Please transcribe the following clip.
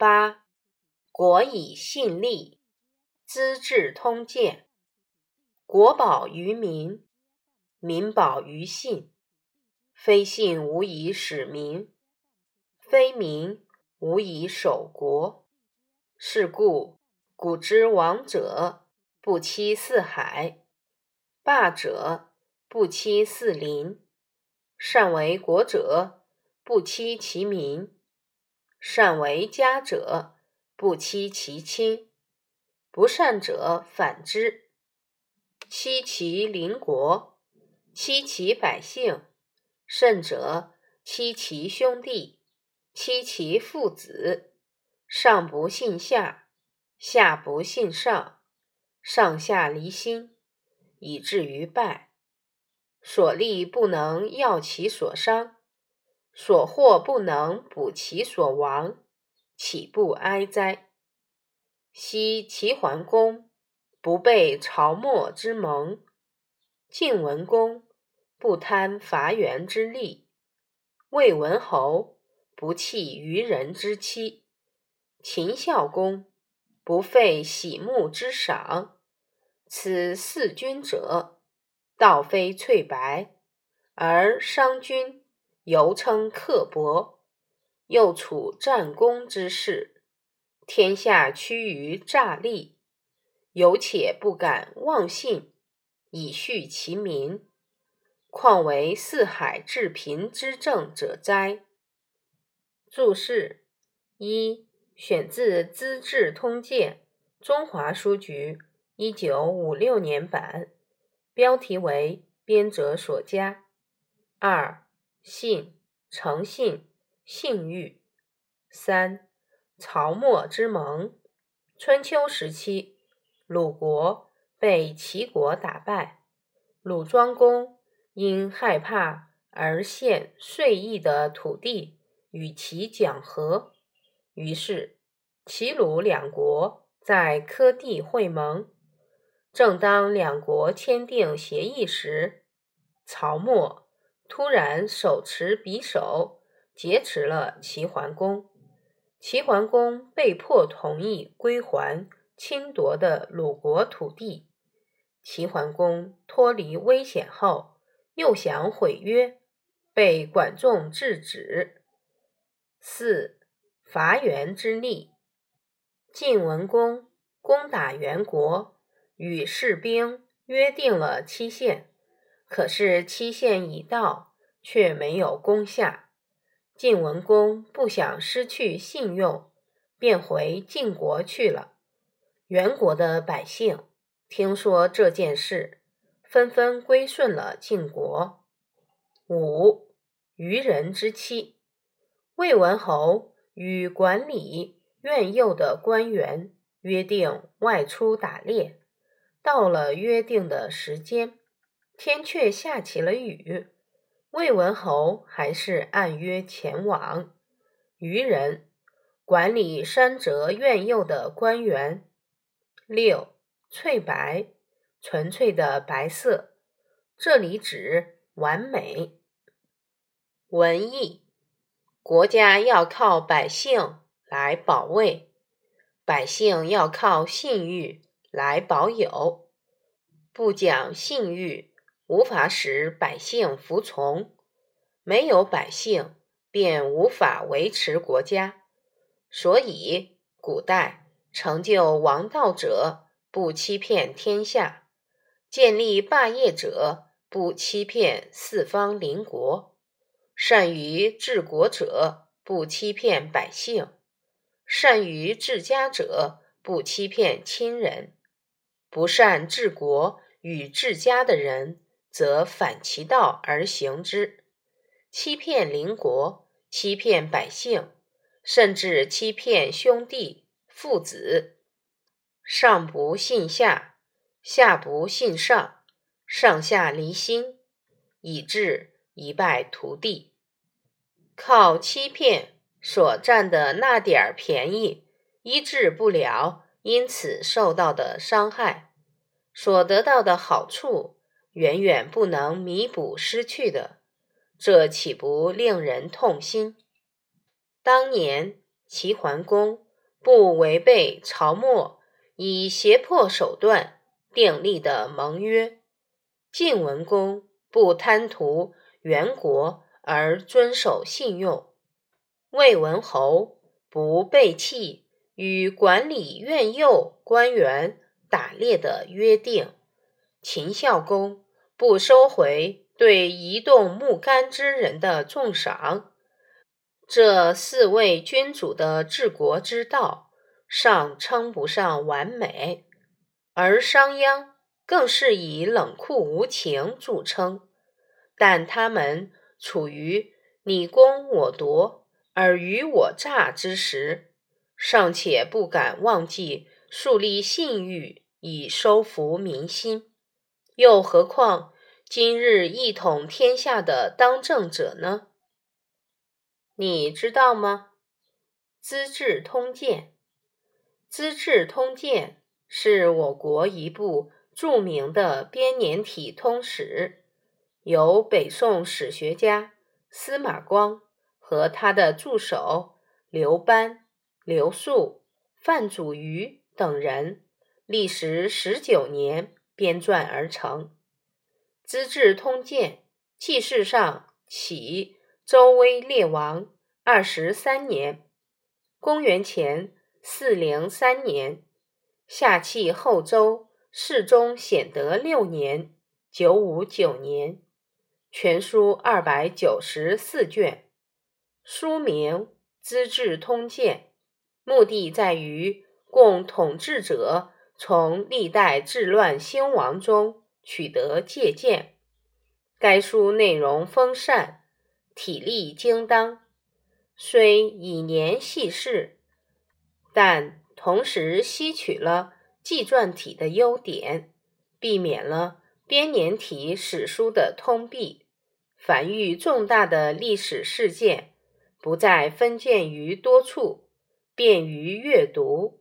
八，国以信立，《资治通鉴》。国宝于民，民宝于信。非信无以使民，非民无以守国。是故古之王者，不欺四海；霸者，不欺四邻。善为国者，不欺其民；善为家者，不欺其亲。不善者反之。欺其邻国，欺其百姓，甚者欺其兄弟，欺其父子。上不信下，下不信上，上下离心，以至于败。所利不能药其所伤，所获不能补其所亡，岂不哀哉？昔齐桓公。不被朝末之盟，晋文公不贪伐袁之利，魏文侯不弃愚人之妻，秦孝公不废喜木之赏。此四君者，道非翠白，而商君犹称刻薄，又处战功之事，天下趋于诈立。有且不敢妄信，以恤其民，况为四海治平之政者哉？注释一：选自《资治通鉴》，中华书局一九五六年版，标题为编者所加。二、信，诚信、信誉。三、曹沫之盟，春秋时期。鲁国被齐国打败，鲁庄公因害怕而献税邑的土地与其讲和，于是齐鲁两国在科地会盟。正当两国签订协议时，曹沫突然手持匕首劫持了齐桓公，齐桓公被迫同意归还。侵夺的鲁国土地，齐桓公脱离危险后，又想毁约，被管仲制止。四伐袁之利，晋文公攻打袁国，与士兵约定了期限，可是期限已到，却没有攻下。晋文公不想失去信用，便回晋国去了。原国的百姓听说这件事，纷纷归顺了晋国。五愚人之妻，魏文侯与管理苑囿的官员约定外出打猎，到了约定的时间，天却下起了雨，魏文侯还是按约前往。愚人管理山泽苑囿的官员。六翠白，纯粹的白色，这里指完美。文艺，国家要靠百姓来保卫，百姓要靠信誉来保有。不讲信誉，无法使百姓服从；没有百姓，便无法维持国家。所以，古代。成就王道者不欺骗天下，建立霸业者不欺骗四方邻国，善于治国者不欺骗百姓，善于治家者不欺骗亲人。不善治国与治家的人，则反其道而行之，欺骗邻国，欺骗百姓，甚至欺骗兄弟。父子上不信下，下不信上，上下离心，以致一败涂地。靠欺骗所占的那点儿便宜，医治不了因此受到的伤害，所得到的好处远远不能弥补失去的，这岂不令人痛心？当年齐桓公。不违背朝末以胁迫手段订立的盟约。晋文公不贪图元国而遵守信用。魏文侯不背弃与管理院右官员打猎的约定。秦孝公不收回对移动木杆之人的重赏。这四位君主的治国之道尚称不上完美，而商鞅更是以冷酷无情著称。但他们处于你攻我夺、尔虞我诈之时，尚且不敢忘记树立信誉以收服民心，又何况今日一统天下的当政者呢？你知道吗？《资治通鉴》《资治通鉴》是我国一部著名的编年体通史，由北宋史学家司马光和他的助手刘班、刘肃、范祖禹等人历时十九年编撰而成。《资治通鉴》记事上起。周威烈王二十三年（公元前四零三年），下契后周世宗显德六年（九五九年），全书二百九十四卷，书名《资治通鉴》，目的在于供统治者从历代治乱兴亡中取得借鉴。该书内容丰善。体力精当，虽以年细事，但同时吸取了纪传体的优点，避免了编年体史书的通弊。凡遇重大的历史事件，不再分件于多处，便于阅读。